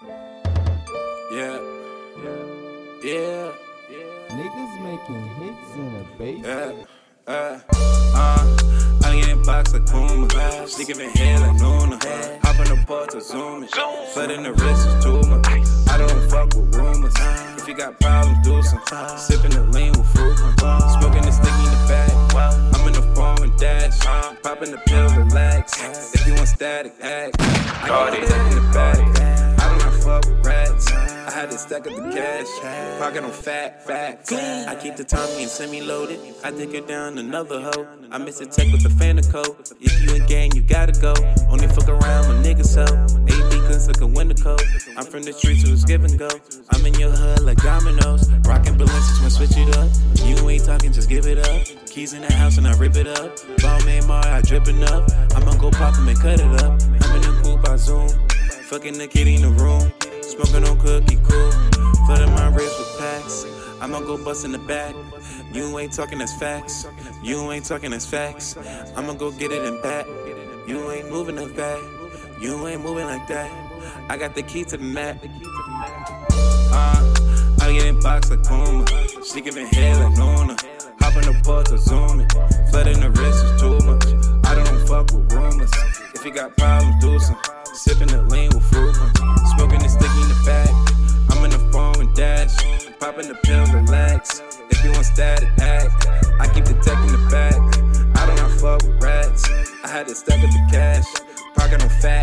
Yeah. Yeah. Yeah. Niggas making hits in a basement. Yeah. Uh, uh, I get in box like Puma. Sneaking in here like Luna. Hop in the Porsche to zoom it. Flooding the wrist is too much. I don't fuck with rumors. If you got problems, do some. Sipping the lean with fruit. Smoking the sticky in the bag. I'm in the phone and dash. Popping the pill, relax. If you want static, act. I got it in the bag. I had to stack up the cash. Pocket on fat, fat. I keep the Tommy and semi loaded. I take her down another hoe. I miss a tech with the fan coat. If you in gang, you gotta go. Only fuck around my niggas so. AB couldn't suck a winter coat. I'm from the streets, so it's give and go. I'm in your hood like dominoes. Rockin' Balenciagas when switch it up. You ain't talking, just give it up. Keys in the house and I rip it up. Ball man Mar, I drippin' up. I'ma go pop 'em and cut it up. I'm in the coupe, I zoom. Fucking the kitty in the room. I'ma go bust in the back. You ain't talking as facts. You ain't talking as facts. I'ma go get it and back. You ain't moving like that. You ain't moving like that. I got the key to the map. Uh, I get in box like Puma. She giving head like Luna. Hop in the Porsche to zoom it. Flooding the wrist is too much. I don't fuck with rumors. If you got problems, do some. Static, act. I keep the tech in the back. I do not fuck with rats. I had to stack up the cash. Pocket on fat, fat.